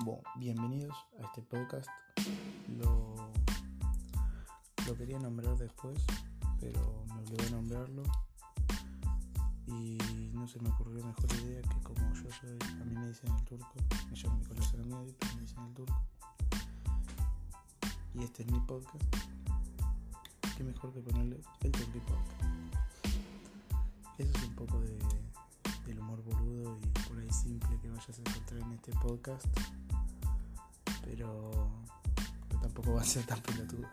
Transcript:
Bueno, bienvenidos a este podcast. Lo, quería nombrar después, pero me olvidé nombrarlo. Y no se me ocurrió mejor idea que como yo soy, a mí me dicen el turco, me llamo Nicolás Armiadi, pero me dicen el turco. Y este es mi podcast. Qué mejor que ponerle el turco podcast. Eso es un poco de, del humor boludo y por ahí simple que vayas a encontrar en este podcast pero tampoco va a ser tan pelotudo.